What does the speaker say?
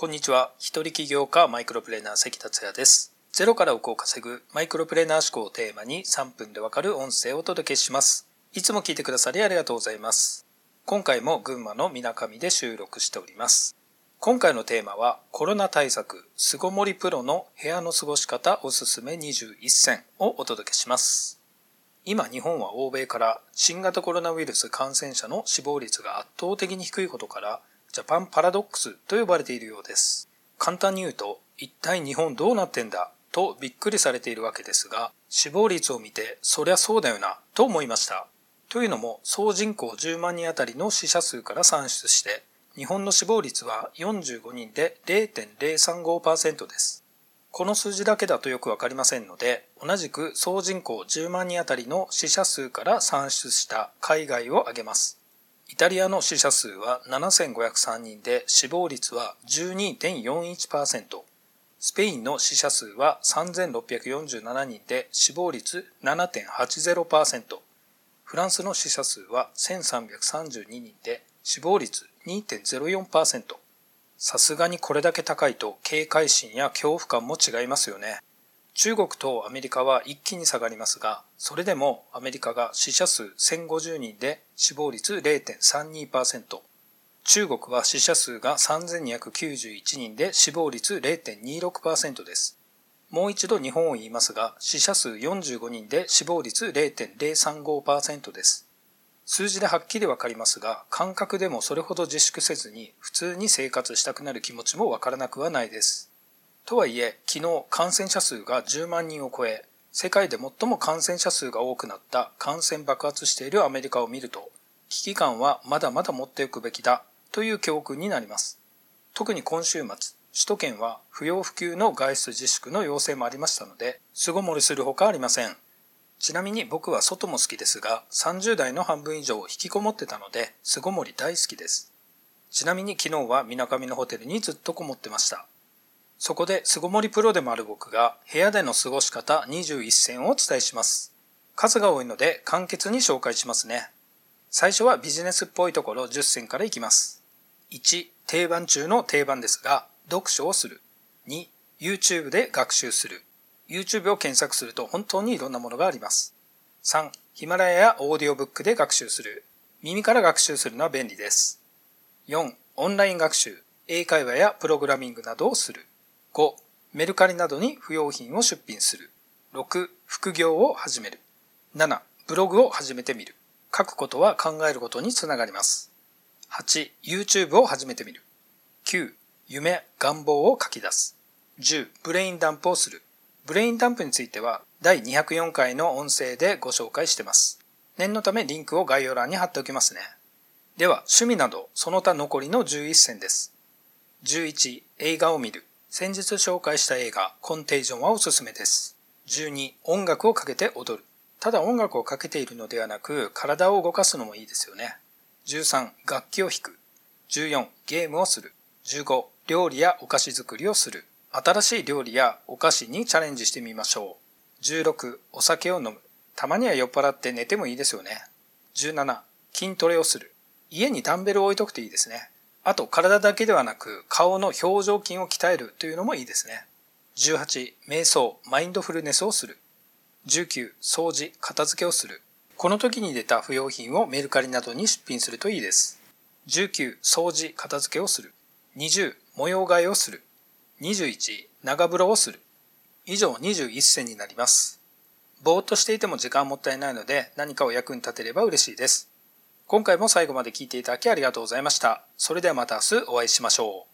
こんにちは。一人起業家マイクロプレーナー関達也です。ゼロから億を稼ぐマイクロプレーナー思考をテーマに3分でわかる音声をお届けします。いつも聞いてくださりありがとうございます。今回も群馬のみなかみで収録しております。今回のテーマはコロナ対策、巣ごもりプロの部屋の過ごし方おすすめ21選をお届けします。今日本は欧米から新型コロナウイルス感染者の死亡率が圧倒的に低いことからジャパンパラドックスと呼ばれているようです。簡単に言うと一体日本どうなってんだ？とびっくりされているわけですが死亡率を見てそりゃそうだよなと思いました。というのも総人口10万人あたりの死者数から算出して日本の死亡率は45人で0.035%です。この数字だけだとよくわかりませんので、同じく総人口10万人あたりの死者数から算出した海外を挙げます。イタリアの死者数は7503人で死亡率は12.41%。スペインの死者数は3647人で死亡率7.80%。フランスの死者数は1332人で死亡率2.04%。さすがにこれだけ高いと警戒心や恐怖感も違いますよね。中国とアメリカは一気に下がりますが、それでもアメリカが死者数1050人で死亡率0.32%、中国は死者数が3291人で死亡率0.26%です。もう一度日本を言いますが、死者数45人で死亡率0.035%です。数字ではっきりわかりますが、感覚でもそれほど自粛せずに普通に生活したくなる気持ちもわからなくはないです。とはいえ、昨日感染者数が10万人を超え、世界で最も感染者数が多くなった感染爆発しているアメリカを見ると、危機感はまだまだ持っておくべきだという教訓になります。特に今週末、首都圏は不要不急の外出自粛の要請もありましたので、巣ごもりするほかありません。ちなみに僕は外も好きですが、30代の半分以上引きこもってたので、巣ごもり大好きです。ちなみに昨日は水上のホテルにずっとこもってました。そこで巣ごもりプロでもある僕が部屋での過ごし方21選をお伝えします。数が多いので簡潔に紹介しますね。最初はビジネスっぽいところ10選からいきます。1、定番中の定番ですが、読書をする。2、YouTube で学習する。YouTube を検索すると本当にいろんなものがあります。3、ヒマラヤやオーディオブックで学習する。耳から学習するのは便利です。4、オンライン学習。英会話やプログラミングなどをする。5、メルカリなどに不要品を出品する。6、副業を始める。7、ブログを始めてみる。書くことは考えることにつながります。8、YouTube を始めてみる。9、夢、願望を書き出す。10、ブレインダンプをする。ブレインダンプについては第204回の音声でご紹介してます。念のためリンクを概要欄に貼っておきますね。では、趣味などその他残りの11選です。11、映画を見る。先日紹介した映画、コンテージョンはおすすめです。12、音楽をかけて踊る。ただ音楽をかけているのではなく、体を動かすのもいいですよね。13、楽器を弾く。14、ゲームをする。15、料理やお菓子作りをする。新しい料理やお菓子にチャレンジしてみましょう。16、お酒を飲む。たまには酔っ払って寝てもいいですよね。17、筋トレをする。家にダンベルを置いとくといいですね。あと、体だけではなく、顔の表情筋を鍛えるというのもいいですね。18、瞑想、マインドフルネスをする。19、掃除、片付けをする。この時に出た不要品をメルカリなどに出品するといいです。19、掃除、片付けをする。20、模様替えをする。21、長風呂をする。以上21選になります。ぼーっとしていても時間もったいないので何かを役に立てれば嬉しいです。今回も最後まで聞いていただきありがとうございました。それではまた明日お会いしましょう。